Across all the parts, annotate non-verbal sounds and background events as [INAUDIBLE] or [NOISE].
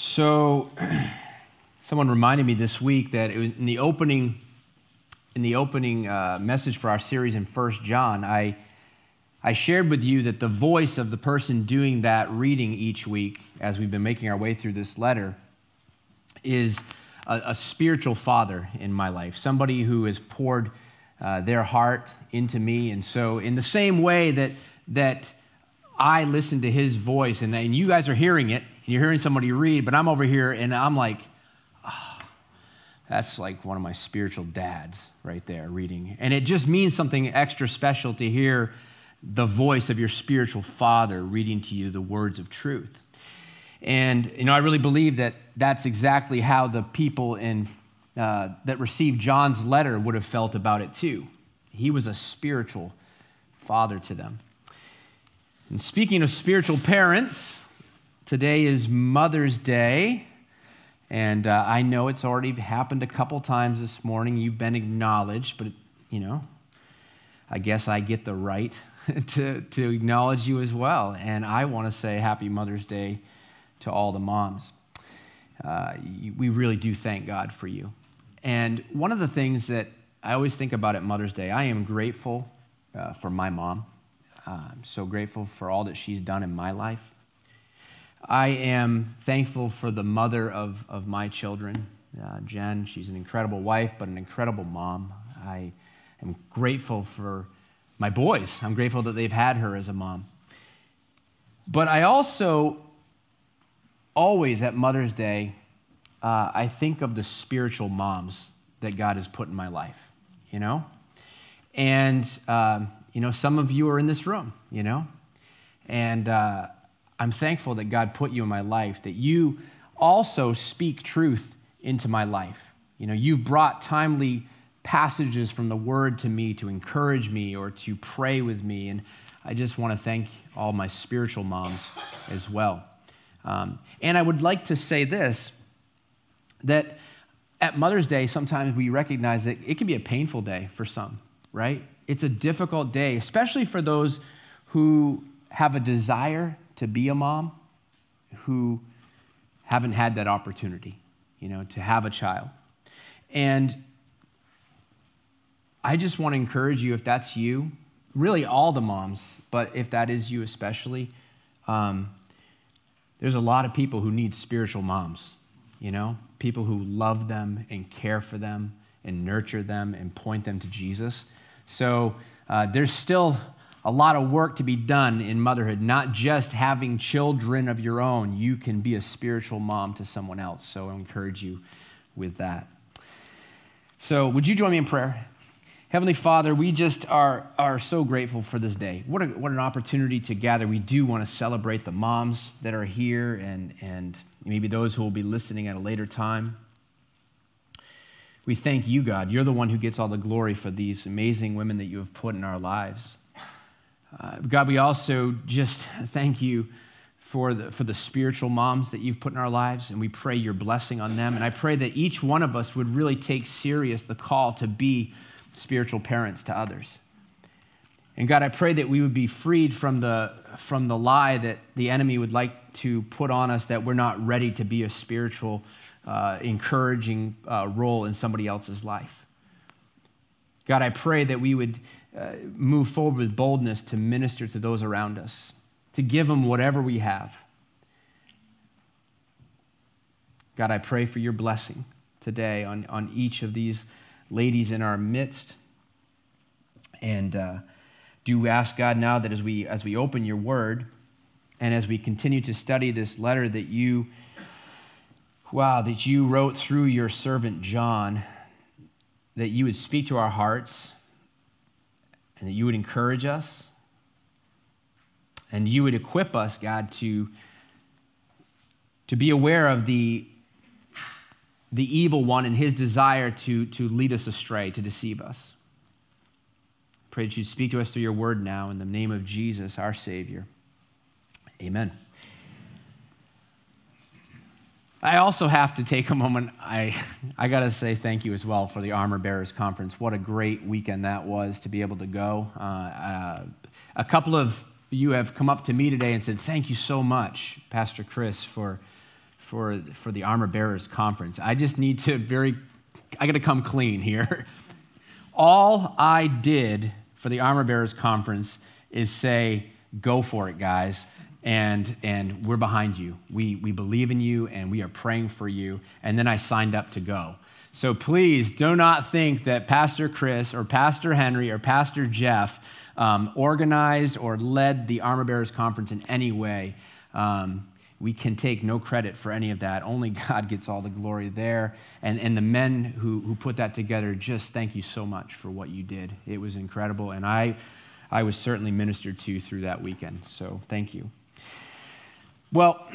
So, [CLEARS THROAT] someone reminded me this week that in the opening, in the opening uh, message for our series in First John, I, I shared with you that the voice of the person doing that reading each week, as we've been making our way through this letter, is a, a spiritual father in my life, somebody who has poured uh, their heart into me. And so, in the same way that that I listen to his voice, and, and you guys are hearing it, and you're hearing somebody read, but I'm over here and I'm like, oh, that's like one of my spiritual dads right there reading. And it just means something extra special to hear the voice of your spiritual father reading to you the words of truth. And, you know, I really believe that that's exactly how the people in, uh, that received John's letter would have felt about it too. He was a spiritual father to them. And speaking of spiritual parents, today is Mother's Day. And uh, I know it's already happened a couple times this morning. You've been acknowledged, but, you know, I guess I get the right [LAUGHS] to, to acknowledge you as well. And I want to say Happy Mother's Day to all the moms. Uh, we really do thank God for you. And one of the things that I always think about at Mother's Day, I am grateful uh, for my mom. Uh, I'm so grateful for all that she's done in my life. I am thankful for the mother of, of my children, uh, Jen. She's an incredible wife, but an incredible mom. I am grateful for my boys. I'm grateful that they've had her as a mom. But I also, always at Mother's Day, uh, I think of the spiritual moms that God has put in my life, you know? And um, you know, some of you are in this room, you know, and uh, I'm thankful that God put you in my life, that you also speak truth into my life. You know, you've brought timely passages from the word to me to encourage me or to pray with me. And I just want to thank all my spiritual moms as well. Um, and I would like to say this that at Mother's Day, sometimes we recognize that it can be a painful day for some, right? it's a difficult day, especially for those who have a desire to be a mom, who haven't had that opportunity, you know, to have a child. And I just want to encourage you, if that's you, really all the moms, but if that is you especially, um, there's a lot of people who need spiritual moms, you know, people who love them and care for them and nurture them and point them to Jesus. So uh, there's still a lot of work to be done in motherhood, not just having children of your own. You can be a spiritual mom to someone else. So I encourage you with that. So, would you join me in prayer? Heavenly Father, we just are, are so grateful for this day. What, a, what an opportunity to gather. We do want to celebrate the moms that are here and, and maybe those who will be listening at a later time. We thank you, God. You're the one who gets all the glory for these amazing women that you have put in our lives. Uh, God, we also just thank you for the, for the spiritual moms that you've put in our lives, and we pray your blessing on them. And I pray that each one of us would really take serious the call to be spiritual parents to others. And God, I pray that we would be freed from the, from the lie that the enemy would like to put on us that we're not ready to be a spiritual uh, encouraging uh, role in somebody else's life. God, I pray that we would uh, move forward with boldness to minister to those around us, to give them whatever we have. God, I pray for your blessing today on, on each of these ladies in our midst. And uh, do ask God now that as we, as we open your word and as we continue to study this letter, that you wow, that you wrote through your servant John, that you would speak to our hearts and that you would encourage us and you would equip us, God, to, to be aware of the, the evil one and his desire to, to lead us astray, to deceive us. Pray that you speak to us through your word now in the name of Jesus, our Savior. Amen. I also have to take a moment. I, [LAUGHS] I got to say thank you as well for the Armor Bearers Conference. What a great weekend that was to be able to go. Uh, uh, a couple of you have come up to me today and said, Thank you so much, Pastor Chris, for, for, for the Armor Bearers Conference. I just need to very, I got to come clean here. [LAUGHS] All I did for the Armor Bearers Conference is say, go for it, guys. And, and we're behind you. We, we believe in you and we are praying for you. And then I signed up to go. So please do not think that Pastor Chris or Pastor Henry or Pastor Jeff um, organized or led the Armor Bearers Conference in any way. Um, we can take no credit for any of that. Only God gets all the glory there. And, and the men who, who put that together, just thank you so much for what you did. It was incredible. And I, I was certainly ministered to through that weekend. So thank you. Well,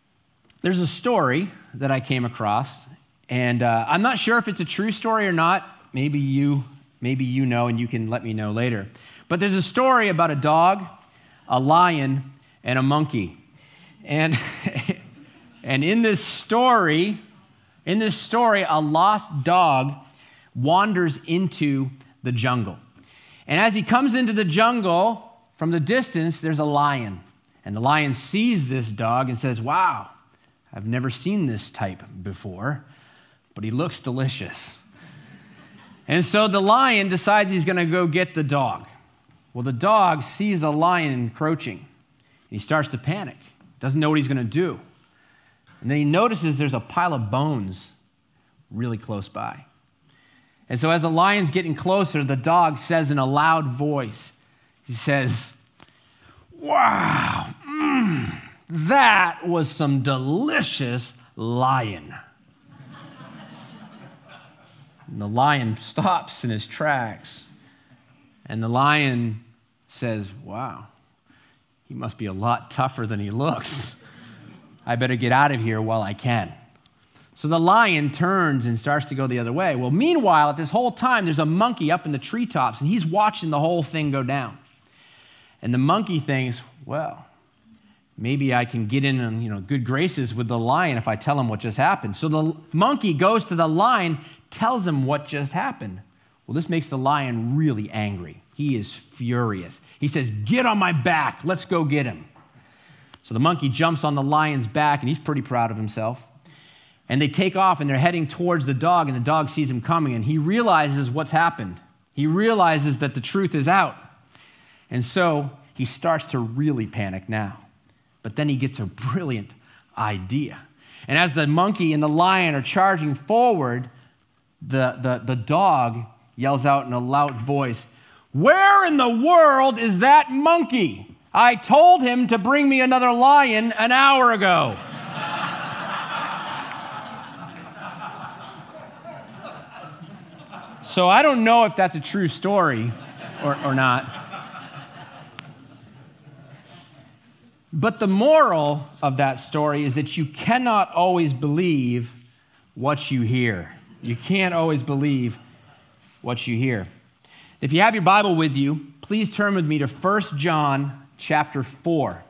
[CLEARS THROAT] there's a story that I came across, and uh, I'm not sure if it's a true story or not. Maybe you, maybe you know, and you can let me know later. But there's a story about a dog, a lion, and a monkey. And, [LAUGHS] and in this story, in this story, a lost dog wanders into the jungle. And as he comes into the jungle, from the distance, there's a lion. And the lion sees this dog and says, Wow, I've never seen this type before, but he looks delicious. And so the lion decides he's going to go get the dog. Well, the dog sees the lion encroaching. And he starts to panic, doesn't know what he's going to do. And then he notices there's a pile of bones really close by. And so, as the lion's getting closer, the dog says in a loud voice, He says, Wow, mm, that was some delicious lion. and the lion stops in his tracks. And the lion says, Wow, he must be a lot tougher than he looks. I better get out of here while I can. So the lion turns and starts to go the other way. Well, meanwhile, at this whole time, there's a monkey up in the treetops, and he's watching the whole thing go down. And the monkey thinks, well, maybe I can get in you know, good graces with the lion if I tell him what just happened. So the monkey goes to the lion, tells him what just happened. Well, this makes the lion really angry. He is furious. He says, Get on my back. Let's go get him. So the monkey jumps on the lion's back, and he's pretty proud of himself. And they take off, and they're heading towards the dog, and the dog sees him coming, and he realizes what's happened. He realizes that the truth is out. And so he starts to really panic now. But then he gets a brilliant idea. And as the monkey and the lion are charging forward, the, the, the dog yells out in a loud voice, Where in the world is that monkey? I told him to bring me another lion an hour ago. [LAUGHS] so I don't know if that's a true story or, or not. But the moral of that story is that you cannot always believe what you hear. You can't always believe what you hear. If you have your Bible with you, please turn with me to 1 John chapter 4.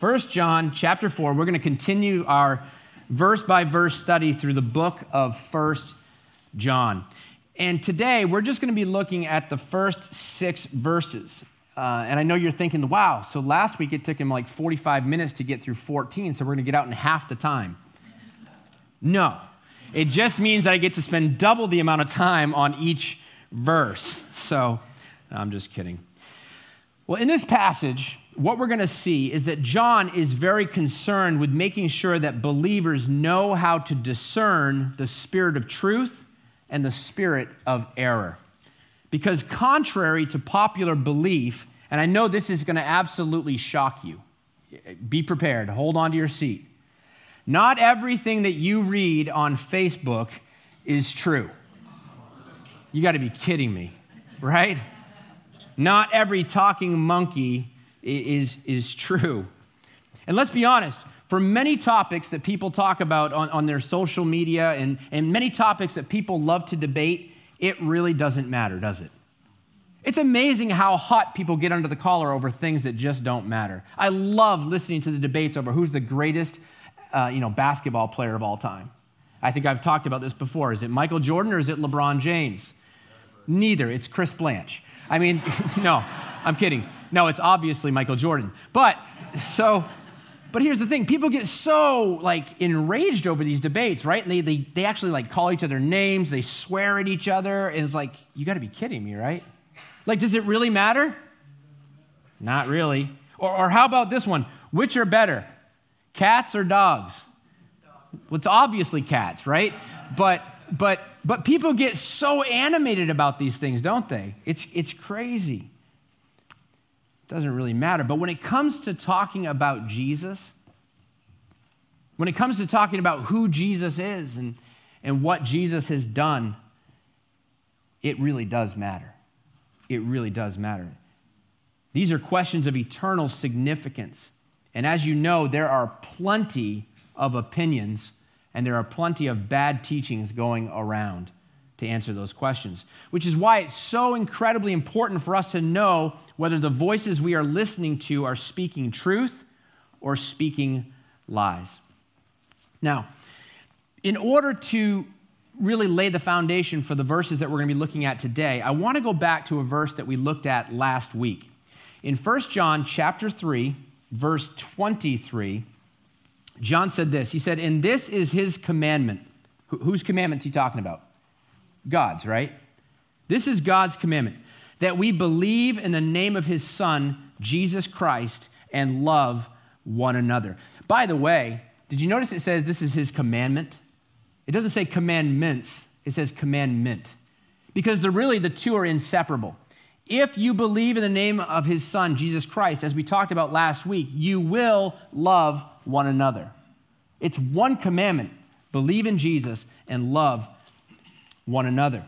1 John chapter 4, we're going to continue our verse by verse study through the book of 1 John. And today we're just going to be looking at the first six verses. Uh, and I know you're thinking, wow, so last week it took him like 45 minutes to get through 14, so we're going to get out in half the time. No, it just means that I get to spend double the amount of time on each verse. So I'm just kidding. Well, in this passage, what we're going to see is that John is very concerned with making sure that believers know how to discern the spirit of truth and the spirit of error. Because, contrary to popular belief, and I know this is going to absolutely shock you, be prepared, hold on to your seat. Not everything that you read on Facebook is true. You got to be kidding me, right? Not every talking monkey is, is true. And let's be honest, for many topics that people talk about on, on their social media and, and many topics that people love to debate, it really doesn't matter, does it? It's amazing how hot people get under the collar over things that just don't matter. I love listening to the debates over who's the greatest uh, you know, basketball player of all time. I think I've talked about this before. Is it Michael Jordan or is it LeBron James? Neither. It's Chris Blanche. I mean, [LAUGHS] no, I'm kidding. No, it's obviously Michael Jordan. But so but here's the thing people get so like enraged over these debates right? And they, they, they actually like call each other names they swear at each other and it's like you got to be kidding me right? Like does it really matter? Not really. Or, or how about this one? Which are better cats or dogs? Well, it's obviously cats right? But but but people get so animated about these things don't they? It's it's crazy doesn't really matter. But when it comes to talking about Jesus, when it comes to talking about who Jesus is and, and what Jesus has done, it really does matter. It really does matter. These are questions of eternal significance. And as you know, there are plenty of opinions and there are plenty of bad teachings going around to answer those questions, which is why it's so incredibly important for us to know whether the voices we are listening to are speaking truth or speaking lies. Now, in order to really lay the foundation for the verses that we're going to be looking at today, I want to go back to a verse that we looked at last week. In 1 John chapter 3, verse 23, John said this. He said, "And this is his commandment." Whose commandment is he talking about? God's, right? This is God's commandment that we believe in the name of his Son, Jesus Christ, and love one another. By the way, did you notice it says this is his commandment? It doesn't say commandments, it says commandment. Because they're really the two are inseparable. If you believe in the name of his son, Jesus Christ, as we talked about last week, you will love one another. It's one commandment believe in Jesus and love one another.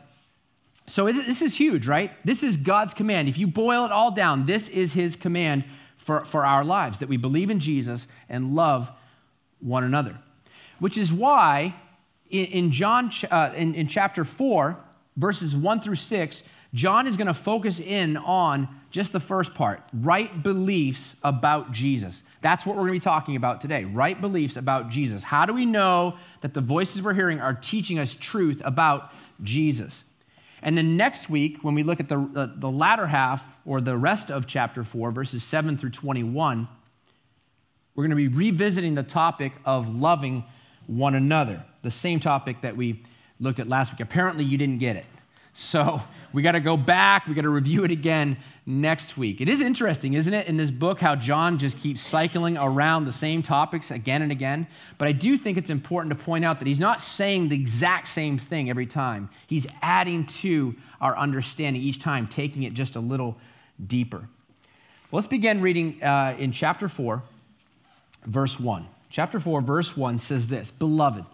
So this is huge, right? This is God's command. If you boil it all down, this is his command for, for our lives that we believe in Jesus and love one another. Which is why in, in John, uh, in, in chapter 4, verses 1 through 6, John is going to focus in on just the first part right beliefs about Jesus. That's what we're going to be talking about today right beliefs about Jesus. How do we know that the voices we're hearing are teaching us truth about Jesus? And then next week, when we look at the, uh, the latter half or the rest of chapter 4, verses 7 through 21, we're going to be revisiting the topic of loving one another, the same topic that we looked at last week. Apparently, you didn't get it. So we got to go back, we got to review it again next week. It is interesting, isn't it, in this book, how John just keeps cycling around the same topics again and again. But I do think it's important to point out that he's not saying the exact same thing every time, he's adding to our understanding each time, taking it just a little deeper. Let's begin reading uh, in chapter 4, verse 1. Chapter 4, verse 1 says this Beloved,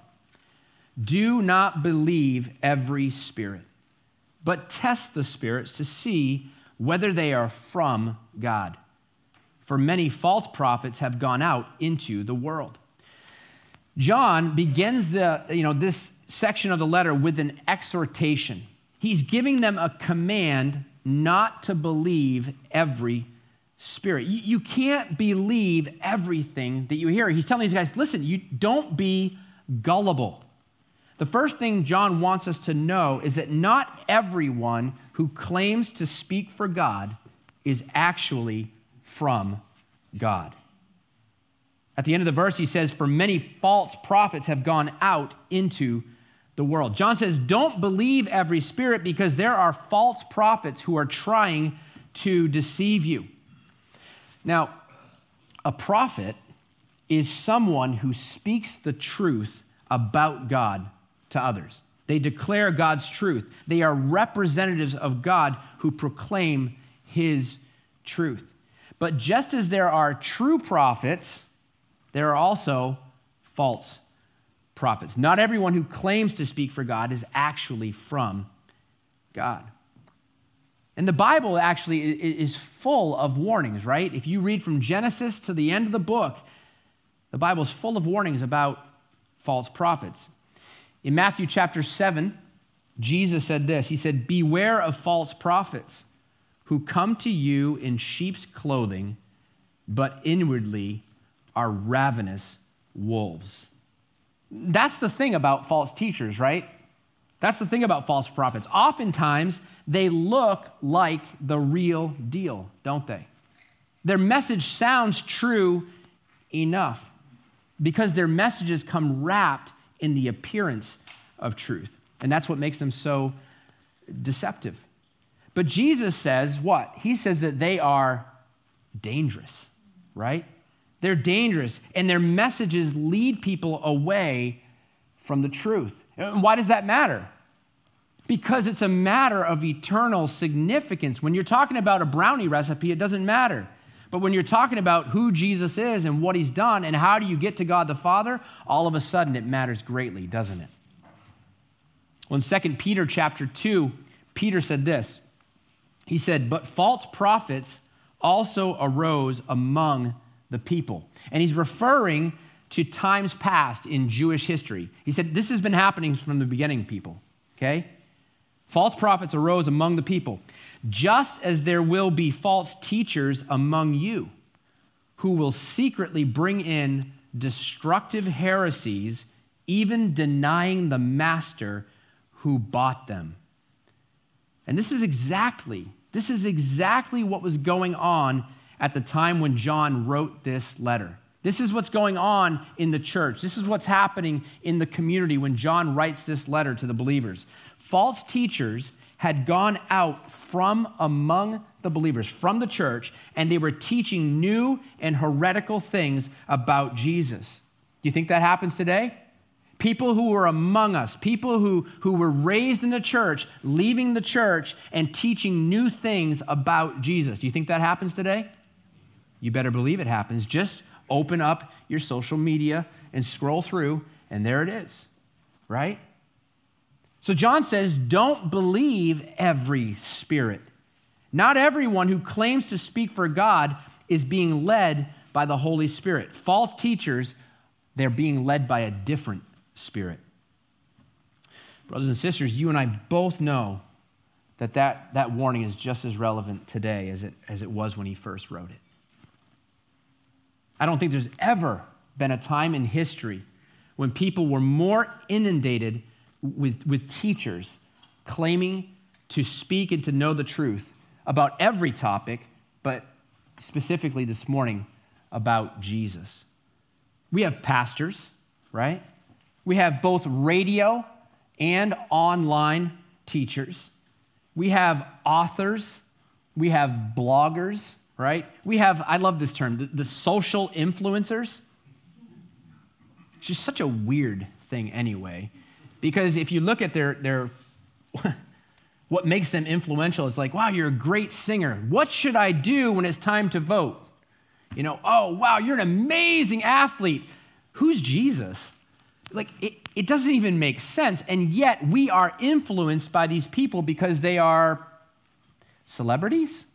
do not believe every spirit but test the spirits to see whether they are from God. For many false prophets have gone out into the world. John begins the, you know, this section of the letter with an exhortation. He's giving them a command not to believe every spirit. You, you can't believe everything that you hear. He's telling these guys, listen, you don't be gullible. The first thing John wants us to know is that not everyone who claims to speak for God is actually from God. At the end of the verse, he says, For many false prophets have gone out into the world. John says, Don't believe every spirit because there are false prophets who are trying to deceive you. Now, a prophet is someone who speaks the truth about God to others. They declare God's truth. They are representatives of God who proclaim his truth. But just as there are true prophets, there are also false prophets. Not everyone who claims to speak for God is actually from God. And the Bible actually is full of warnings, right? If you read from Genesis to the end of the book, the Bible is full of warnings about false prophets. In Matthew chapter 7, Jesus said this He said, Beware of false prophets who come to you in sheep's clothing, but inwardly are ravenous wolves. That's the thing about false teachers, right? That's the thing about false prophets. Oftentimes, they look like the real deal, don't they? Their message sounds true enough because their messages come wrapped in the appearance of truth. And that's what makes them so deceptive. But Jesus says what? He says that they are dangerous, right? They're dangerous, and their messages lead people away from the truth. And why does that matter? Because it's a matter of eternal significance. When you're talking about a brownie recipe, it doesn't matter. But when you're talking about who Jesus is and what he's done and how do you get to God the Father, all of a sudden it matters greatly, doesn't it? Well, in 2 Peter chapter 2, Peter said this. He said, But false prophets also arose among the people. And he's referring to times past in Jewish history. He said, This has been happening from the beginning, people. Okay? False prophets arose among the people, just as there will be false teachers among you who will secretly bring in destructive heresies, even denying the master who bought them. And this is exactly, this is exactly what was going on at the time when John wrote this letter. This is what's going on in the church. This is what's happening in the community when John writes this letter to the believers. False teachers had gone out from among the believers, from the church, and they were teaching new and heretical things about Jesus. Do you think that happens today? People who were among us, people who, who were raised in the church, leaving the church and teaching new things about Jesus. Do you think that happens today? You better believe it happens. Just open up your social media and scroll through, and there it is, right? So John says, don't believe every spirit. Not everyone who claims to speak for God is being led by the Holy Spirit. False teachers, they're being led by a different Spirit. Brothers and sisters, you and I both know that that, that warning is just as relevant today as it, as it was when he first wrote it. I don't think there's ever been a time in history when people were more inundated with, with teachers claiming to speak and to know the truth about every topic, but specifically this morning about Jesus. We have pastors, right? We have both radio and online teachers. We have authors. We have bloggers, right? We have, I love this term, the, the social influencers. It's just such a weird thing, anyway, because if you look at their, their [LAUGHS] what makes them influential, it's like, wow, you're a great singer. What should I do when it's time to vote? You know, oh, wow, you're an amazing athlete. Who's Jesus? like it, it doesn't even make sense and yet we are influenced by these people because they are celebrities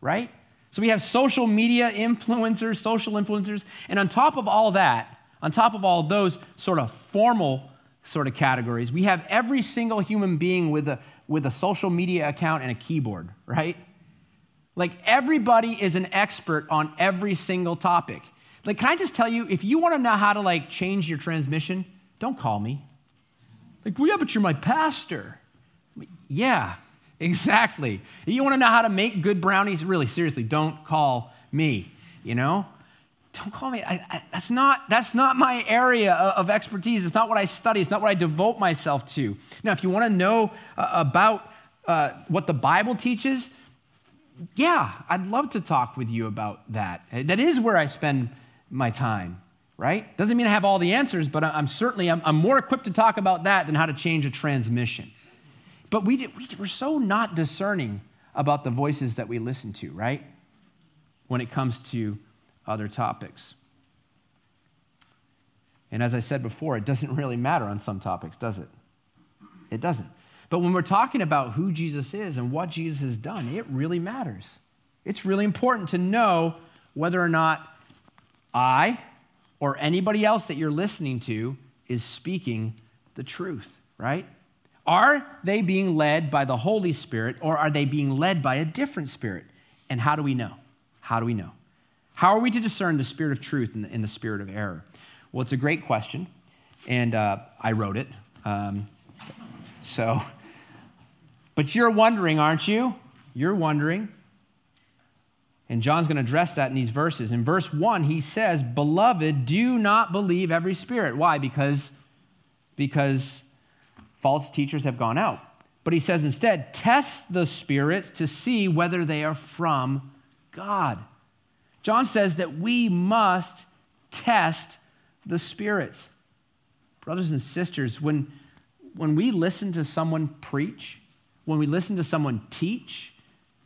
right so we have social media influencers social influencers and on top of all that on top of all those sort of formal sort of categories we have every single human being with a with a social media account and a keyboard right like everybody is an expert on every single topic like, can I just tell you, if you want to know how to like change your transmission, don't call me. Like, well, yeah, but you're my pastor. Yeah, exactly. You want to know how to make good brownies? Really, seriously, don't call me. You know, don't call me. I, I, that's not that's not my area of expertise. It's not what I study. It's not what I devote myself to. Now, if you want to know uh, about uh, what the Bible teaches, yeah, I'd love to talk with you about that. That is where I spend my time, right? Doesn't mean I have all the answers, but I'm certainly, I'm, I'm more equipped to talk about that than how to change a transmission. But we, we, we're so not discerning about the voices that we listen to, right? When it comes to other topics. And as I said before, it doesn't really matter on some topics, does it? It doesn't. But when we're talking about who Jesus is and what Jesus has done, it really matters. It's really important to know whether or not I or anybody else that you're listening to is speaking the truth, right? Are they being led by the Holy Spirit or are they being led by a different spirit? And how do we know? How do we know? How are we to discern the spirit of truth and the, and the spirit of error? Well, it's a great question, and uh, I wrote it. Um, so, but you're wondering, aren't you? You're wondering And John's going to address that in these verses. In verse 1, he says, Beloved, do not believe every spirit. Why? Because, because false teachers have gone out. But he says instead, test the spirits to see whether they are from God. John says that we must test the spirits. Brothers and sisters, when, when we listen to someone preach, when we listen to someone teach,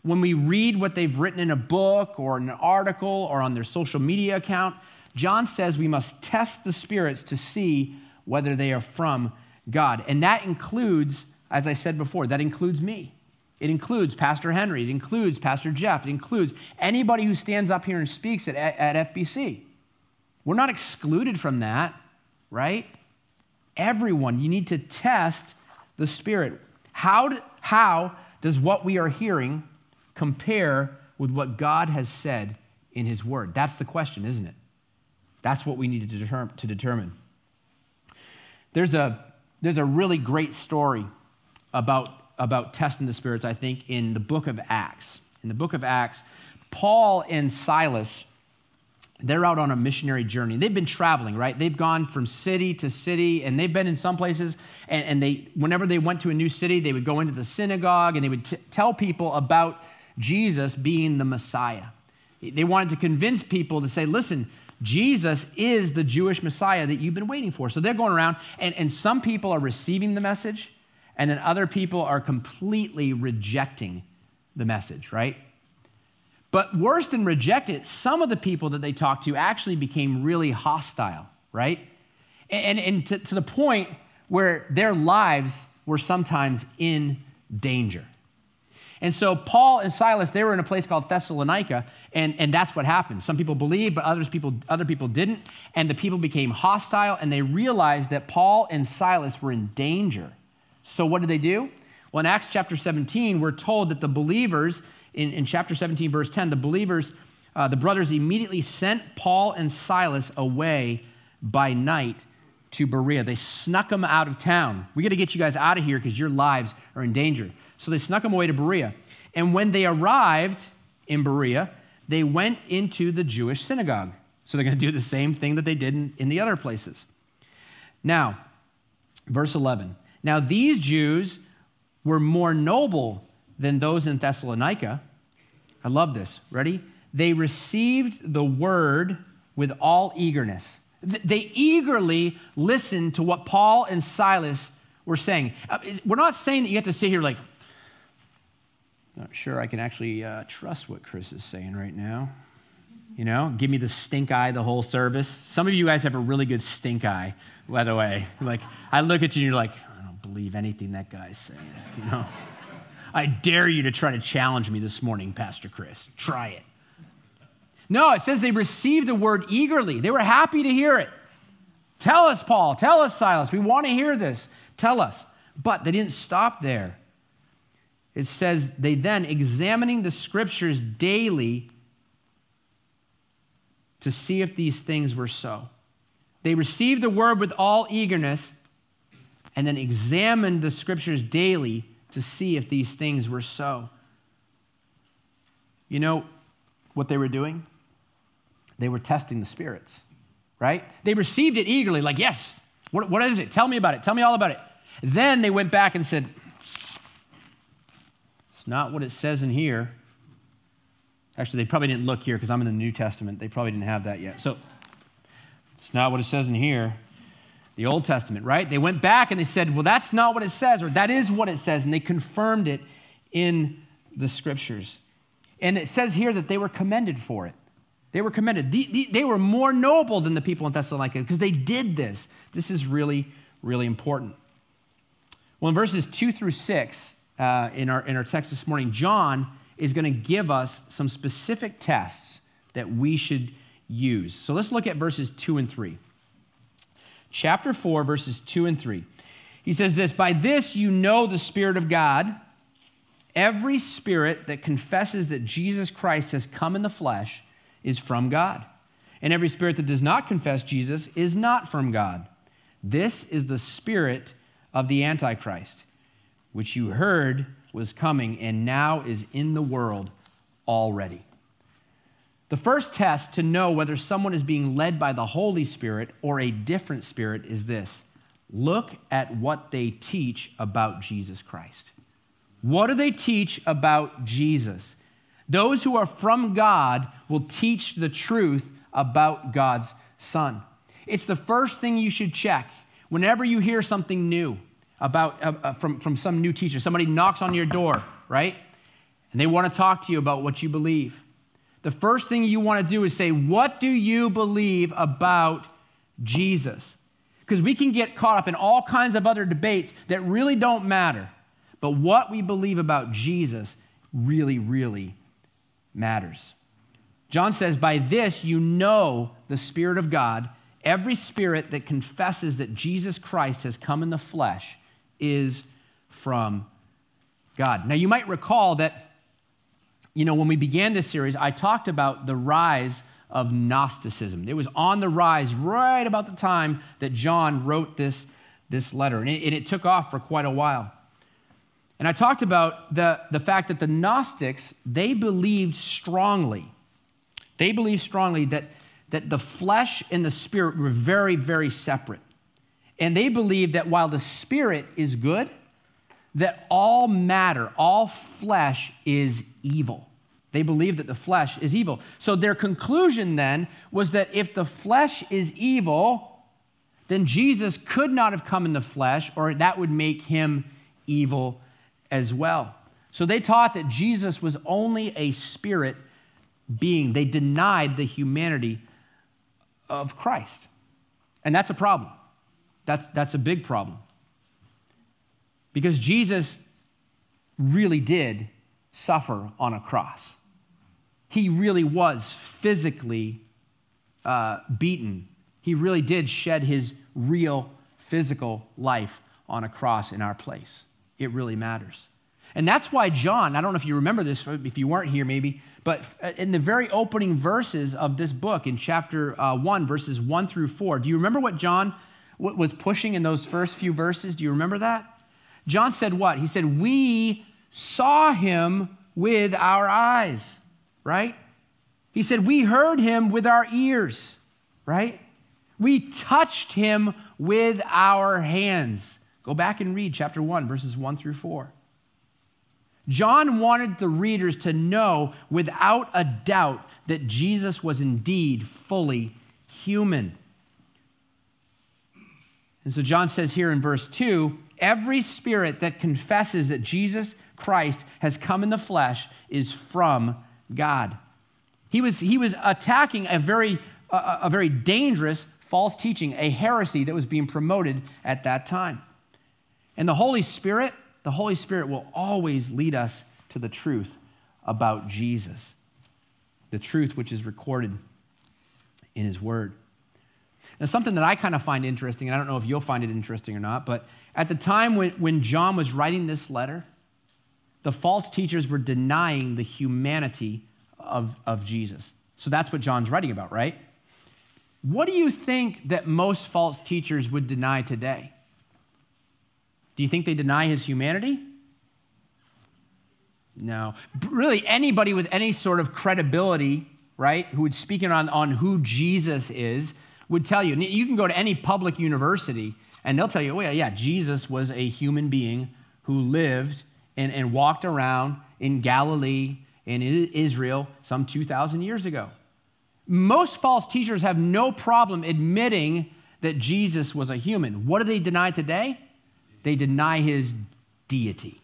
when we read what they've written in a book or an article or on their social media account, John says we must test the spirits to see whether they are from God. And that includes, as I said before, that includes me. It includes Pastor Henry. It includes Pastor Jeff. It includes anybody who stands up here and speaks at, at FBC. We're not excluded from that, right? Everyone, you need to test the Spirit. How, how does what we are hearing compare with what God has said in His Word? That's the question, isn't it? That's what we need to, determine. To determine. There's, a, there's a really great story about, about testing the spirits, I think, in the book of Acts. In the book of Acts, Paul and Silas they're out on a missionary journey. They've been traveling, right? They've gone from city to city, and they've been in some places. And, and they, whenever they went to a new city, they would go into the synagogue and they would t- tell people about Jesus being the Messiah. They wanted to convince people to say, listen, Jesus is the Jewish Messiah that you've been waiting for. So they're going around, and, and some people are receiving the message, and then other people are completely rejecting the message, right? But worse than reject it, some of the people that they talked to actually became really hostile, right? And, and to, to the point where their lives were sometimes in danger. And so Paul and Silas, they were in a place called Thessalonica, and, and that's what happened. Some people believed, but others people, other people didn't. And the people became hostile, and they realized that Paul and Silas were in danger. So what did they do? Well, in Acts chapter 17, we're told that the believers in, in chapter 17, verse 10, the believers, uh, the brothers immediately sent Paul and Silas away by night to Berea. They snuck them out of town. We got to get you guys out of here because your lives are in danger. So they snuck them away to Berea. And when they arrived in Berea, they went into the Jewish synagogue. So they're going to do the same thing that they did in, in the other places. Now, verse 11. Now, these Jews were more noble than those in Thessalonica. I love this. Ready? They received the word with all eagerness. They eagerly listened to what Paul and Silas were saying. Uh, we're not saying that you have to sit here like, not sure I can actually uh, trust what Chris is saying right now. You know, give me the stink eye the whole service. Some of you guys have a really good stink eye, by the way. Like, I look at you and you're like, believe anything that guy's saying. You know? [LAUGHS] I dare you to try to challenge me this morning, Pastor Chris. Try it. No, it says they received the word eagerly. They were happy to hear it. Tell us, Paul. Tell us, Silas. We want to hear this. Tell us. But they didn't stop there. It says they then, examining the scriptures daily to see if these things were so. They received the word with all eagerness and then examined the scriptures daily to see if these things were so. You know what they were doing? They were testing the spirits, right? They received it eagerly, like, yes, what, what is it? Tell me about it. Tell me all about it. Then they went back and said, it's not what it says in here. Actually, they probably didn't look here because I'm in the New Testament. They probably didn't have that yet. So, it's not what it says in here the Old Testament, right? They went back and they said, well, that's not what it says, or that is what it says, and they confirmed it in the scriptures. And it says here that they were commended for it. They were commended. They were more noble than the people in Thessalonica because they did this. This is really, really important. Well, in verses two through six uh, in, our, in our text this morning, John is going to give us some specific tests that we should use. So let's look at verses two and three chapter 4, verses 2 and 3. He says this By this you know the Spirit of God. Every spirit that confesses that Jesus Christ has come in the flesh is from God. And every spirit that does not confess Jesus is not from God. This is the spirit of the Antichrist, which you heard was coming and now is in the world already. The first test to know whether someone is being led by the Holy Spirit or a different spirit is this look at what they teach about Jesus Christ. What do they teach about Jesus? Those who are from God will teach the truth about God's Son. It's the first thing you should check whenever you hear something new about, uh, uh, from, from some new teacher. Somebody knocks on your door, right? And they want to talk to you about what you believe. The first thing you want to do is say, What do you believe about Jesus? Because we can get caught up in all kinds of other debates that really don't matter. But what we believe about Jesus really, really matters. John says, By this you know the Spirit of God. Every spirit that confesses that Jesus Christ has come in the flesh is from God. Now, you might recall that, you know, when we began this series, I talked about the rise of Gnosticism. It was on the rise right about the time that John wrote this, this letter, and it, and it took off for quite a while. And I talked about the, the fact that the Gnostics, they believed strongly, they believed strongly that, that the flesh and the spirit were very, very separate. And they believed that while the spirit is good, that all matter, all flesh is evil. They believed that the flesh is evil. So their conclusion then was that if the flesh is evil, then Jesus could not have come in the flesh, or that would make him evil as well. So they taught that Jesus was only a spirit being. They denied the humanity of Christ. And that's a problem. That's, that's a big problem. Because Jesus really did suffer on a cross. He really was physically uh, beaten. He really did shed his real physical life on a cross in our place. It really matters. And that's why John, I don't know if you remember this, if you weren't here maybe, but in the very opening verses of this book, in chapter uh, 1, verses 1 through 4, do you remember what John was pushing in those first few verses? Do you remember that? John said what? He said, We saw him with our eyes, right? He said, We heard him with our ears, right? We touched him with our hands. Go back and read chapter 1, verses 1 through 4. John wanted the readers to know without a doubt that Jesus was indeed fully human. And so John says here in verse 2 every spirit that confesses that Jesus Christ has come in the flesh is from God. He was, he was attacking a very, a, a very dangerous false teaching, a heresy that was being promoted at that time. And the Holy Spirit the Holy Spirit will always lead us to the truth about Jesus, the truth which is recorded in His Word. Now, something that I kind of find interesting, and I don't know if you'll find it interesting or not, but at the time when, when John was writing this letter, the false teachers were denying the humanity of, of Jesus. So that's what John's writing about, right? What do you think that most false teachers would deny today? Do you think they deny his humanity? No. Really, anybody with any sort of credibility, right, who would speak on, on who Jesus is, would tell you. You can go to any public university and they'll tell you, oh, yeah, yeah, Jesus was a human being who lived and, and walked around in Galilee and in Israel some 2,000 years ago. Most false teachers have no problem admitting that Jesus was a human. What do they deny today? they deny his deity.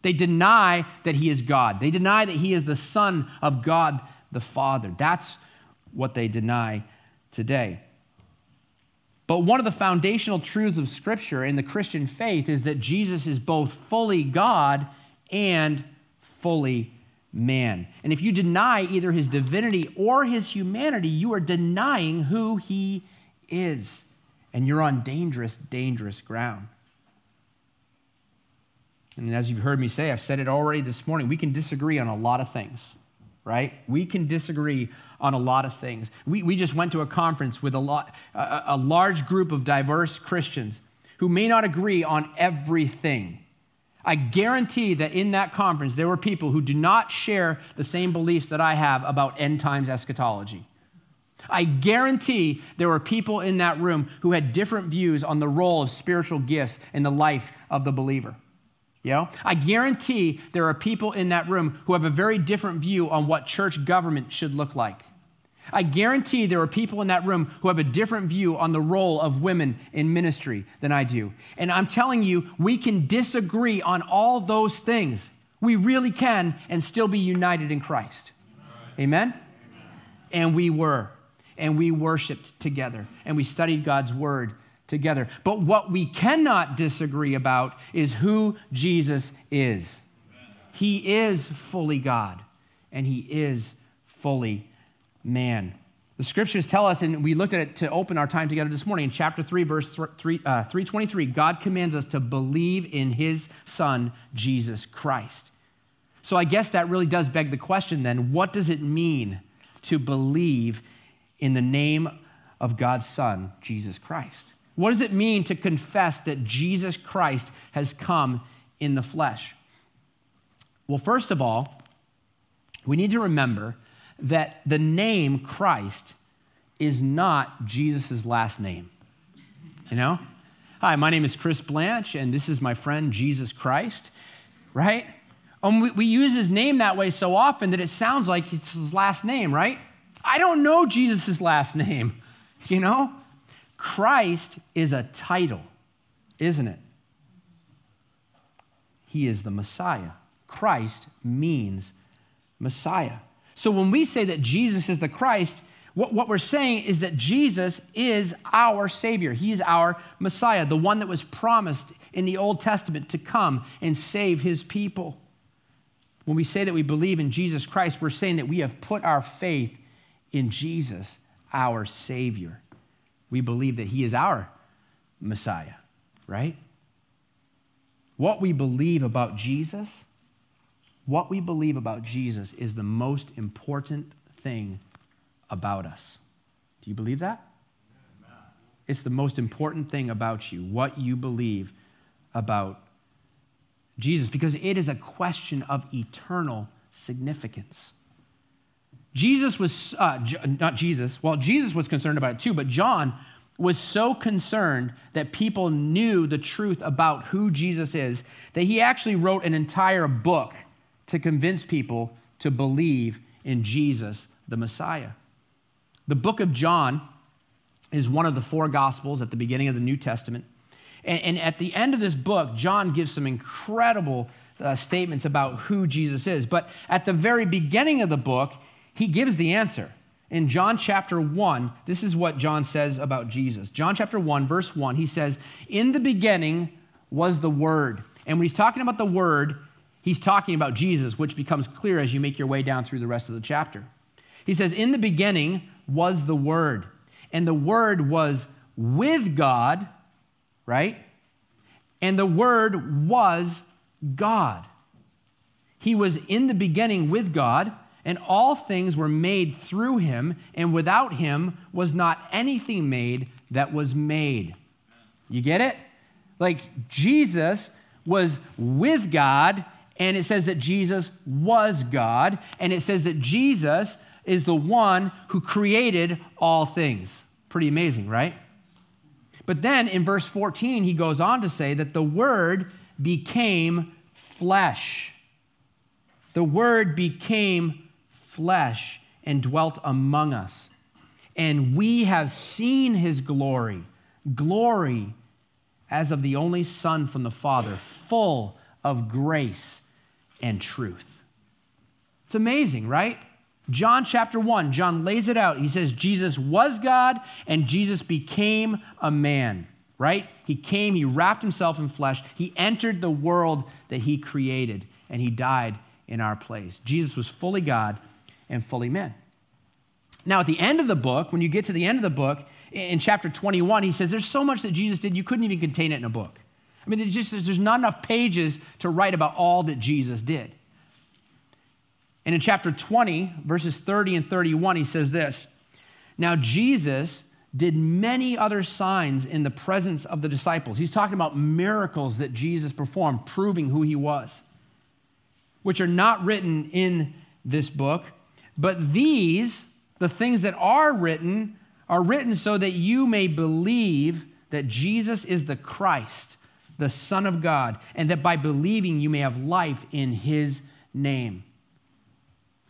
They deny that he is God. They deny that he is the Son of God the Father. That's what they deny today. But one of the foundational truths of Scripture in the Christian faith is that Jesus is both fully God and fully man. And if you deny either his divinity or his humanity, you are denying who he is. And you're on dangerous, dangerous ground. And as you've heard me say, I've said it already this morning, we can disagree on a lot of things, right? We can disagree on a lot of things. We, we just went to a conference with a, lot, a, a large group of diverse Christians who may not agree on everything. I guarantee that in that conference, there were people who do not share the same beliefs that I have about end times eschatology. I guarantee there were people in that room who had different views on the role of spiritual gifts in the life of the believer. You know? I guarantee there are people in that room who have a very different view on what church government should look like. I guarantee there are people in that room who have a different view on the role of women in ministry than I do. And I'm telling you, we can disagree on all those things. We really can and still be united in Christ. Amen? Amen? And we were. And we worshiped together. And we studied God's word together. But what we cannot disagree about is who Jesus is. He is fully God, and He is fully man. The scriptures tell us, and we looked at it to open our time together this morning in chapter 3, verse 3, uh, 323, God commands us to believe in his son, Jesus Christ. So I guess that really does beg the question then what does it mean to believe in the name of God's son, Jesus Christ? What does it mean to confess that Jesus Christ has come in the flesh? Well, first of all, we need to remember that the name Christ is not Jesus' last name. You know? Hi, my name is Chris Blanche, and this is my friend Jesus Christ, right? And we, we use his name that way so often that it sounds like it's his last name, right? I don't know Jesus' last name, [LAUGHS] you know? Christ is a title, isn't it? He is the Messiah. Christ means Messiah. So when we say that Jesus is the Christ, what, what we're saying is that Jesus is our Savior. He is our Messiah, the one that was promised in the Old Testament to come and save his people. When we say that we believe in Jesus Christ, we're saying that we have put our faith in Jesus, our Savior. We believe that He is our Messiah, right? What we believe about Jesus what we believe about Jesus is the most important thing about us. Do you believe that? It's the most important thing about you, what you believe about Jesus, because it is a question of eternal significance. Jesus was, uh, not Jesus, well, Jesus was concerned about it too, but John was so concerned that people knew the truth about who Jesus is that he actually wrote an entire book to convince people to believe in Jesus, the Messiah. The book of John is one of the four Gospels at the beginning of the New Testament. And, and at the end of this book, John gives some incredible uh, statements about who Jesus is. But at the very beginning of the book, he gives the answer. In John chapter 1, this is what John says about Jesus. John chapter 1, verse 1, he says, In the beginning was the Word. And when he's talking about the Word, He's talking about Jesus, which becomes clear as you make your way down through the rest of the chapter. He says, In the beginning was the Word, and the Word was with God, right? And the Word was God. He was in the beginning with God, and all things were made through him, and without him was not anything made that was made. You get it? Like Jesus was with God and it says that Jesus was God, and it says that Jesus is the one who created all things. Pretty amazing, right? But then in verse 14, he goes on to say that the Word became flesh. The Word became flesh and dwelt among us. And we have seen his glory, glory as of the only Son from the Father, full of grace and truth. It's amazing, right? John chapter 1, John lays it out. He says Jesus was God and Jesus became a man, right? He came, he wrapped himself in flesh, he entered the world that he created, and he died in our place. Jesus was fully God and fully men. Now, at the end of the book, when you get to the end of the book, in chapter 21, he says there's so much that Jesus did, you couldn't even contain it in a book. I mean, it just, there's not enough pages to write about all that Jesus did. And in chapter 20, verses 30 and 31, he says this Now Jesus did many other signs in the presence of the disciples. He's talking about miracles that Jesus performed, proving who he was, which are not written in this book. But these, the things that are written, are written so that you may believe that Jesus is the Christ, the Son of God, and that by believing you may have life in his name.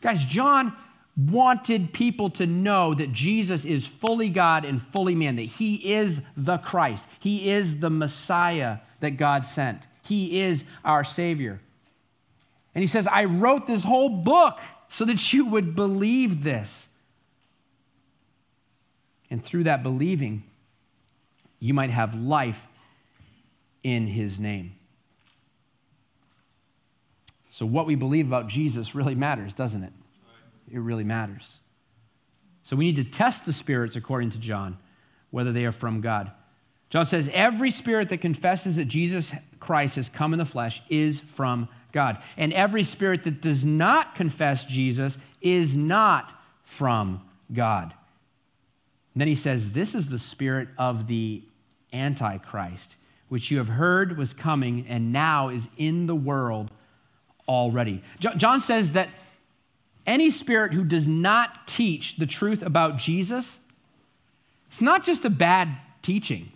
Guys, John wanted people to know that Jesus is fully God and fully man, that he is the Christ, he is the Messiah that God sent, he is our Savior. And he says, I wrote this whole book so that you would believe this. And through that believing, you might have life in his name. So, what we believe about Jesus really matters, doesn't it? It really matters. So, we need to test the spirits, according to John, whether they are from God. John says, Every spirit that confesses that Jesus Christ has come in the flesh is from God. And every spirit that does not confess Jesus is not from God. And then he says, This is the spirit of the Antichrist, which you have heard was coming and now is in the world already. John says that any spirit who does not teach the truth about Jesus, it's not just a bad teaching.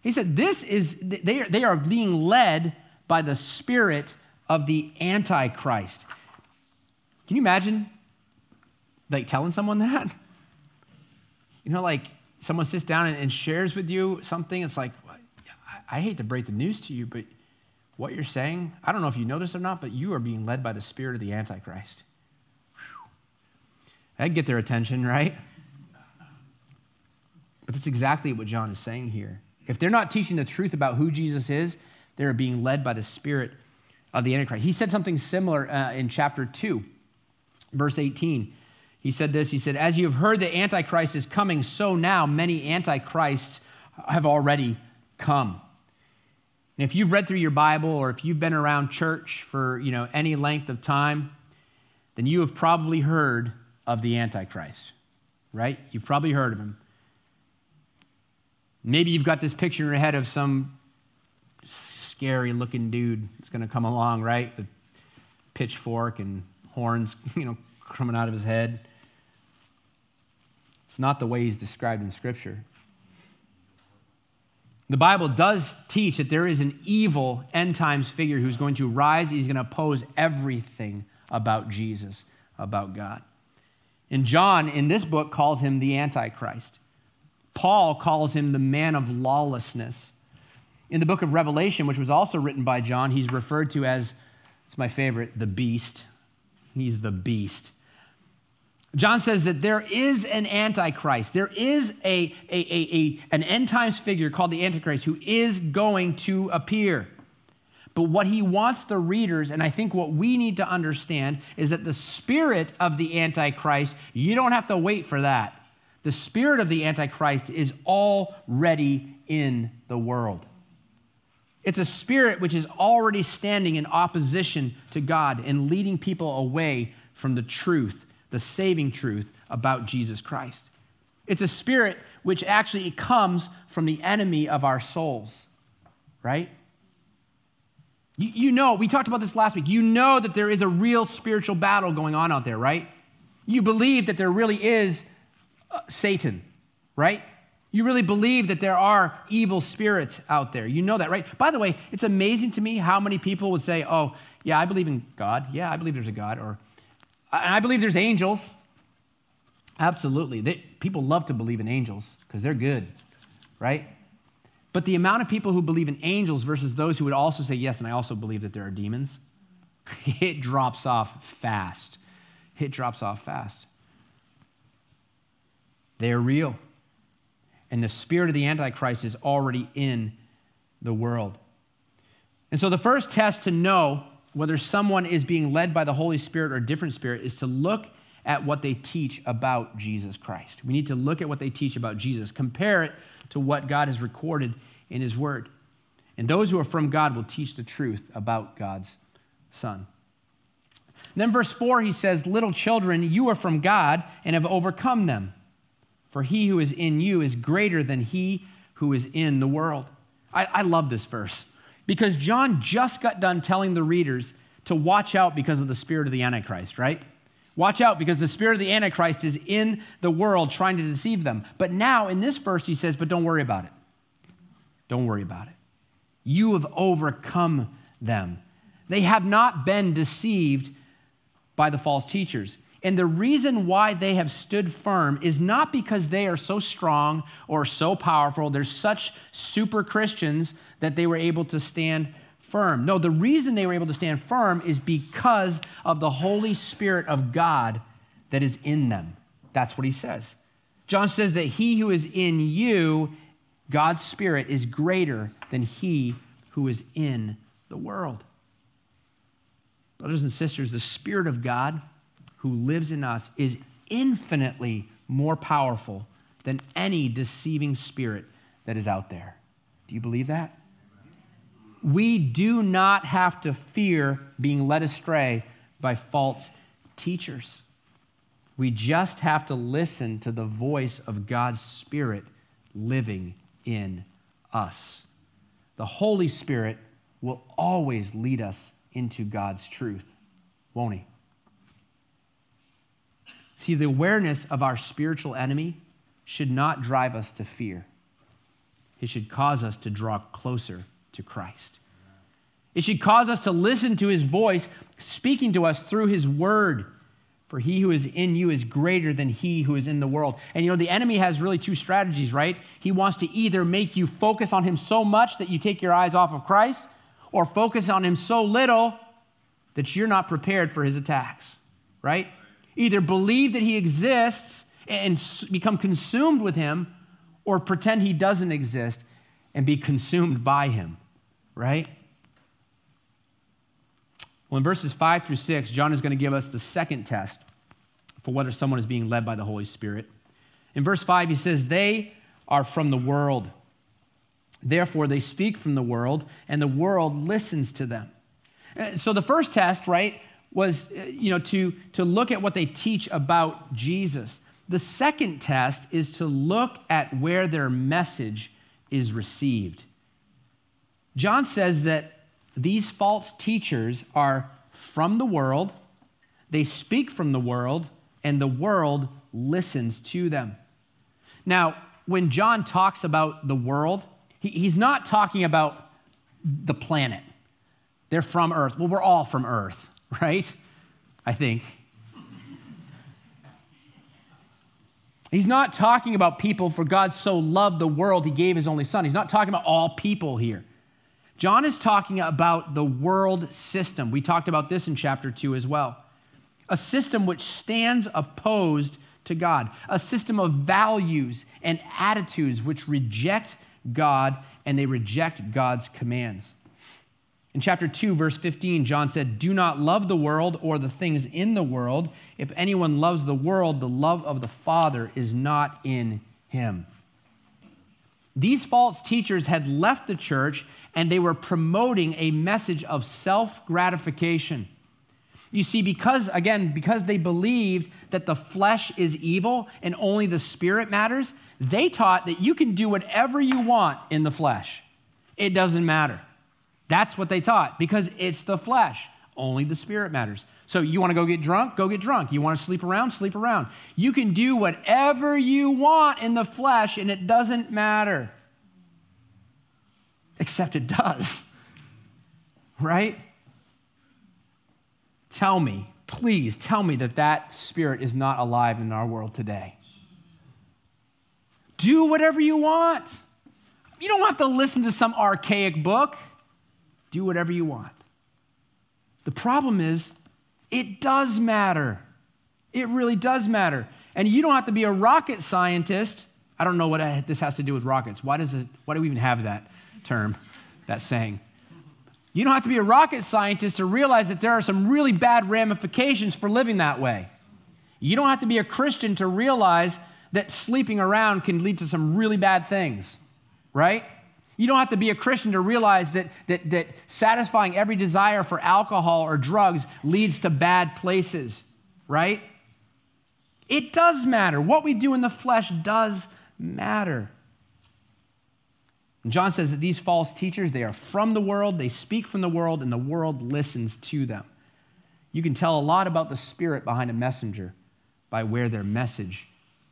He said, This is, they are, they are being led by the spirit of the Antichrist. Can you imagine, like, telling someone [LAUGHS] that? You know, like, someone sits down and, shares with you something, it's like, I hate to break the news to you, but what you're saying, I don't know if you know this or not, but you are being led by the spirit of the Antichrist. That'd get their attention, right? But that's exactly what John is saying here. If they're not teaching the truth about who Jesus is, they're being led by the spirit of the Antichrist. He said something similar uh, in chapter 2, verse 18. He said this He said, As you have heard the Antichrist is coming, so now many Antichrists have already come. And if you've read through your Bible or if you've been around church for you know, any length of time, then you have probably heard of the Antichrist, right? You've probably heard of him. Maybe you've got this picture in your head of some scary looking dude that's going to come along, right? The pitchfork and horns, [LAUGHS] you know, coming out of his head. It's not the way he's described in Scripture. The Bible does teach that there is an evil end times figure who's going to rise. He's going to oppose everything about Jesus, about God. And John, in this book, calls him the Antichrist. Paul calls him the man of lawlessness. In the book of Revelation, which was also written by John, he's referred to as, it's my favorite, the beast. He's the beast. John says that there is an antichrist. There is a, a, a, a, an end times figure called the antichrist who is going to appear. But what he wants the readers, and I think what we need to understand, is that the spirit of the antichrist, you don't have to wait for that. The spirit of the antichrist is already in the world. It's a spirit which is already standing in opposition to God and leading people away from the truth the saving truth about Jesus Christ. It's a spirit which actually comes from the enemy of our souls, right? You, know, we talked about this last week. You know that there is a real spiritual battle going on out there, right? You believe that there really is uh, Satan, right? You really believe that there are evil spirits out there. You know that, right? By the way, it's amazing to me how many people would say, oh, yeah, I believe in God. Yeah, I believe there's a God. Or, and I believe there's angels. Absolutely. They, people love to believe in angels because they're good, right? But the amount of people who believe in angels versus those who would also say, yes, and I also believe that there are demons, [LAUGHS] it drops off fast. It drops off fast. They're real. And the spirit of the Antichrist is already in the world. And so the first test to know whether someone is being led by the Holy Spirit or a different spirit is to look at what they teach about Jesus Christ. We need to look at what they teach about Jesus, compare it to what God has recorded in His Word. And those who are from God will teach the truth about God's Son. And then, verse 4, he says, Little children, you are from God and have overcome them. For he who is in you is greater than he who is in the world. I, I love this verse because John just got done telling the readers to watch out because of the spirit of the Antichrist, right? Watch out because the spirit of the Antichrist is in the world trying to deceive them. But now in this verse, he says, But don't worry about it. Don't worry about it. You have overcome them. They have not been deceived by the false teachers. And the reason why they have stood firm is not because they are so strong or so powerful, they're such super Christians that they were able to stand firm. No, the reason they were able to stand firm is because of the Holy Spirit of God that is in them. That's what he says. John says that he who is in you, God's Spirit, is greater than he who is in the world. Brothers and sisters, the Spirit of God who lives in us is infinitely more powerful than any deceiving spirit that is out there. Do you believe that? We do not have to fear being led astray by false teachers. We just have to listen to the voice of God's Spirit living in us. The Holy Spirit will always lead us into God's truth, won't He? See, the awareness of our spiritual enemy should not drive us to fear. It should cause us to draw closer to Christ. It should cause us to listen to his voice speaking to us through his word. For he who is in you is greater than he who is in the world. And you know, the enemy has really two strategies, right? He wants to either make you focus on him so much that you take your eyes off of Christ, or focus on him so little that you're not prepared for his attacks, right? Either believe that he exists and become consumed with him, or pretend he doesn't exist and be consumed by him, right? Well, in verses 5 through 6, John is going to give us the second test for whether someone is being led by the Holy Spirit. In verse 5, he says, They are from the world. Therefore, they speak from the world, and the world listens to them. Uh, so the first test, right, was uh, you know to, to look at what they teach about jesus. The second test is to look at where their message is received. John says that these false teachers are from the world they speak from the world and the world listens to them. Now when john talks about the world he, he's not talking about the planet. They're from earth. Well we're all from earth [LAUGHS] right? I think. He's not talking about people, for God so loved the world, he gave his only son. He's not talking about all people here. John is talking about the world system. We talked about this in chapter 2 as well. A system which stands opposed to God, a system of values and attitudes which reject God and they reject God's commands. In chapter 2, verse 15, John said, Do not love the world or the things in the world. If anyone loves the world, the love of the Father is not in him. These false teachers had left the church and they were promoting a message of self gratification. You see, because, again, because they believed that the flesh is evil and only the spirit matters, they taught that you can do whatever you want in the flesh. It doesn't matter. That's what they taught because it's the flesh. Only the spirit matters. So you want to go get drunk? Go get drunk. You want to sleep around? Sleep around. You can do whatever you want in the flesh and it doesn't matter. Except it does. Right? Tell me, please tell me that that spirit is not alive in our world today. Do whatever you want. You don't have to listen to some archaic book. Do whatever you want. The problem is, it does matter. It really does matter. And you don't have to be a rocket scientist. I don't know what this has to do with rockets. Why, does it, why do we even have that term, that saying? You don't have to be a rocket scientist to realize that there are some really bad ramifications for living that way. You don't have to be a Christian to realize that sleeping around can lead to some really bad things, right? You don't have to be a Christian to realize that, that, that satisfying every desire for alcohol or drugs leads to bad places, right? It does matter. What we do in the flesh does matter. John says that these false teachers, they are from the world, they speak from the world, and the world listens to them. You can tell a lot about the spirit behind a messenger by where their message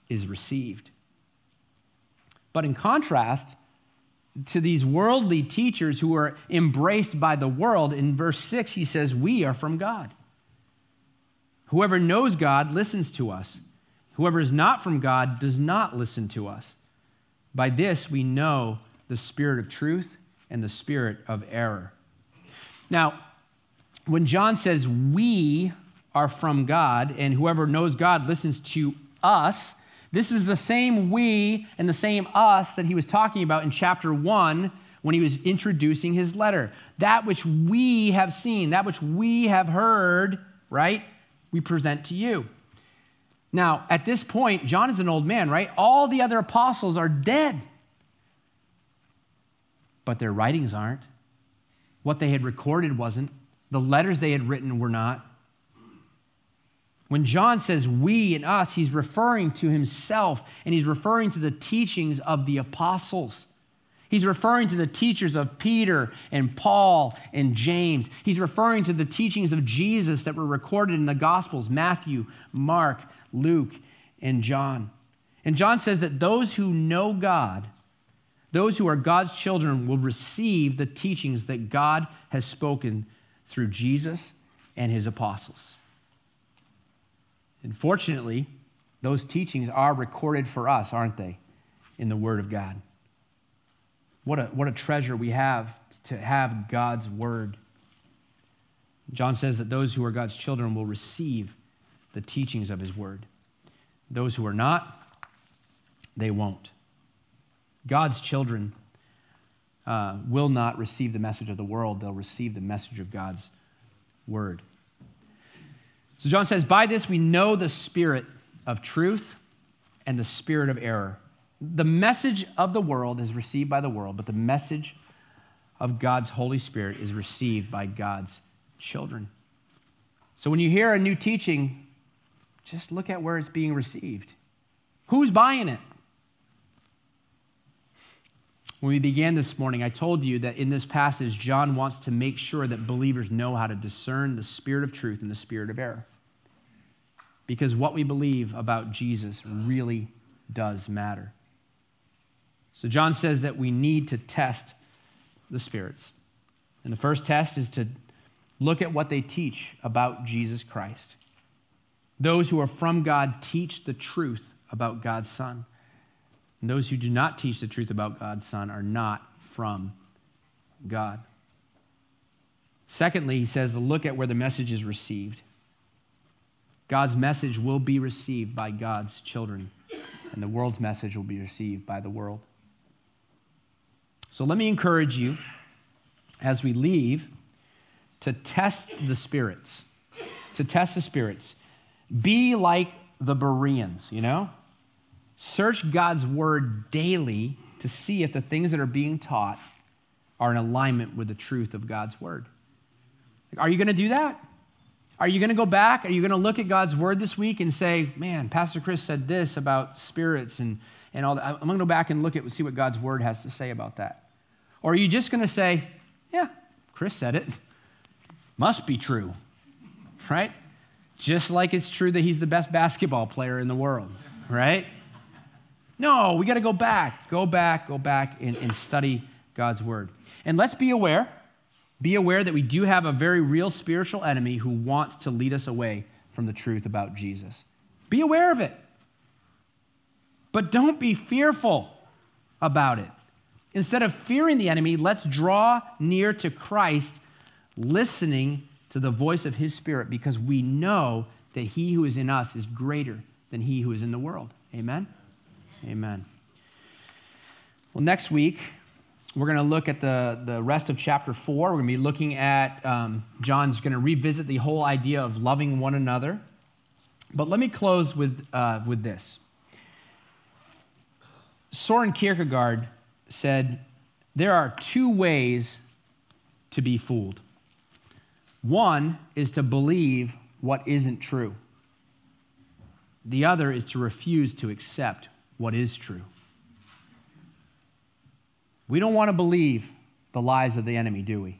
is received. But in contrast to these worldly teachers who are embraced by the world, in verse 6, he says, We are from God. Whoever knows God listens to us. Whoever is not from God does not listen to us. By this we know the spirit of truth and the spirit of error. Now, when John says we are from God and whoever knows God listens to us, this is the same we and the same us that he was talking about in chapter 1 when he was introducing his letter. That which we have seen, that which we have heard, right? We present to you. Now, at this point, John is an old man, right? All the other apostles are dead. But their writings aren't. What they had recorded wasn't. The letters they had written were not. When John says we and us, he's referring to himself and he's referring to the teachings of the apostles. He's referring to the teachers of Peter and Paul and James. He's referring to the teachings of Jesus that were recorded in the Gospels Matthew, Mark, Luke, and John. And John says that those who know God, those who are God's children, will receive the teachings that God has spoken through Jesus and his apostles. And fortunately, those teachings are recorded for us, aren't they, in the Word of God? What a, what a treasure we have to have God's Word. John says that those who are God's children will receive the teachings of his word. Those who are not, they won't. God's children uh, will not receive the message of the world, they'll receive the message of God's word. So John says, By this we know the spirit of truth and the spirit of error. The message of the world is received by the world, but the message of God's Holy Spirit is received by God's children. So when you hear a new teaching, just look at where it's being received. Who's buying it? When we began this morning, I told you that in this passage, John wants to make sure that believers know how to discern the spirit of truth and the spirit of error. Because what we believe about Jesus really does matter. So, John says that we need to test the spirits. And the first test is to look at what they teach about Jesus Christ. Those who are from God teach the truth about God's Son. And those who do not teach the truth about God's Son are not from God. Secondly, he says to look at where the message is received. God's message will be received by God's children, and the world's message will be received by the world. So let me encourage you as we leave to test the spirits. To test the spirits. Be like the Bereans, you know? Search God's word daily to see if the things that are being taught are in alignment with the truth of God's word. Are you going to do that? Are you going to go back? Are you going to look at God's word this week and say, man, Pastor Chris said this about spirits and, and all that? I'm going to go back and look at see what God's word has to say about that. Or are you just going to say, yeah, Chris said it. Must be true, right? just like it's true that he's the best basketball player in the world, right? No, we got to go back, go back, go back and, and study God's word. And let's be aware, be aware that we do have a very real spiritual enemy who wants to lead us away from the truth about Jesus. Be aware of it. But don't be fearful about it. Instead of fearing the enemy, let's draw near to Christ, listening to the voice of his spirit because we know that he who is in us is greater than he who is in the world. Amen? Amen. Well, next week, we're going to look at the, the rest of chapter 4. We're going to be looking at, um, John's going to revisit the whole idea of loving one another. But let me close with, uh, with this. Soren Kierkegaard said, There are two ways to be fooled. One is to believe what isn't true. The other is to refuse to accept what is true. We don't want to believe the lies of the enemy, do we?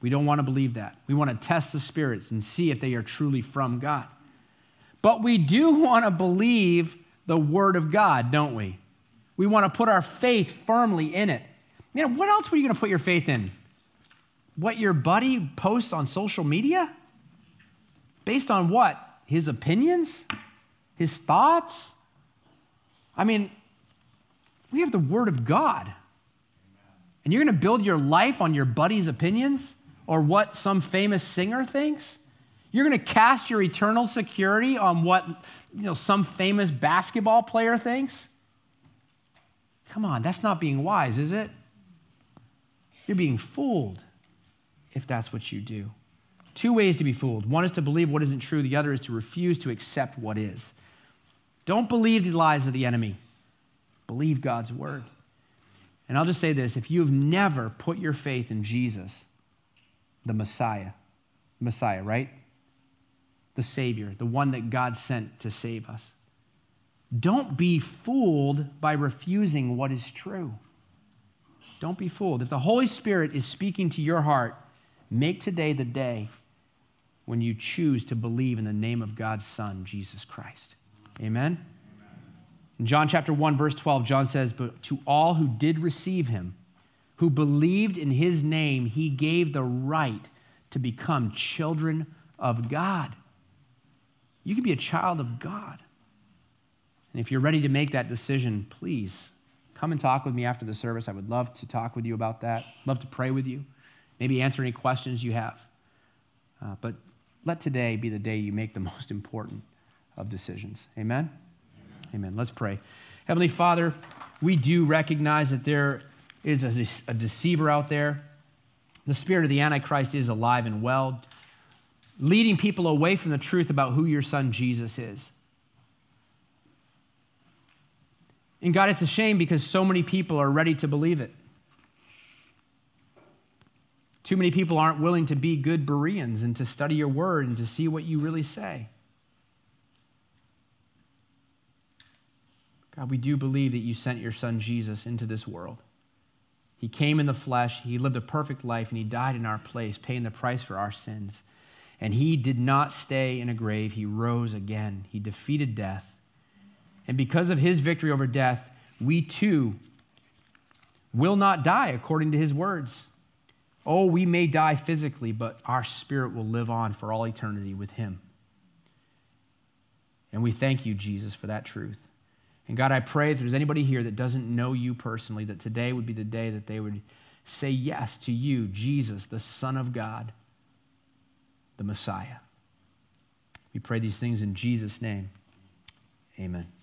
We don't want to believe that. We want to test the spirits and see if they are truly from God. But we do [LAUGHS] want to believe the Word of God, don't we? We want to put our faith firmly in it. You know, what else were you going to put your faith in? What your buddy posts on social media? Based on what? His opinions? His thoughts? I mean, we have the Word of God. And you're going to build your life on your buddy's opinions or what some famous singer thinks? You're going to cast your eternal security on what you know, some famous basketball player thinks? Come on, that's not being wise, is it? You're being fooled if that's what you do. Two ways to be fooled one is to believe what isn't true, the other is to refuse to accept what is. Don't believe the lies of the enemy, believe God's word. And I'll just say this if you've never put your faith in Jesus, the Messiah, Messiah, right? The Savior, the one that God sent to save us. Don't be fooled by refusing what is true. Don't be fooled. If the Holy Spirit is speaking to your heart, make today the day when you choose to believe in the name of God's Son, Jesus Christ. Amen? In John chapter 1, verse 12, John says, But to all who did receive him, who believed in his name, he gave the right to become children of God. You can be a child of God. And if you're ready to make that decision, please come and talk with me after the service. I would love to talk with you about that, love to pray with you, maybe answer any questions you have. Uh, but let today be the day you make the most important of decisions. Amen? Amen. Let's pray. Heavenly Father, we do recognize that there is a, a deceiver out there. The spirit of the Antichrist is alive and well, leading people away from the truth about who your son Jesus is. And God, it's a shame because so many people are ready to believe it. Too many people aren't willing to be good Bereans and to study your word and to see what you really say. God, we do believe that you sent your son Jesus into this world. He came in the flesh, he lived a perfect life, and he died in our place, paying the price for our sins. And he did not stay in a grave, he rose again. He defeated death. And because of his victory over death, we too will not die according to his words. Oh, we may die physically, but our spirit will live on for all eternity with him. And we thank you, Jesus, for that truth. And God, I pray if there's anybody here that doesn't know you personally, that today would be the day that they would say yes to you, Jesus, the Son of God, the Messiah. We pray these things in Jesus' name. Amen.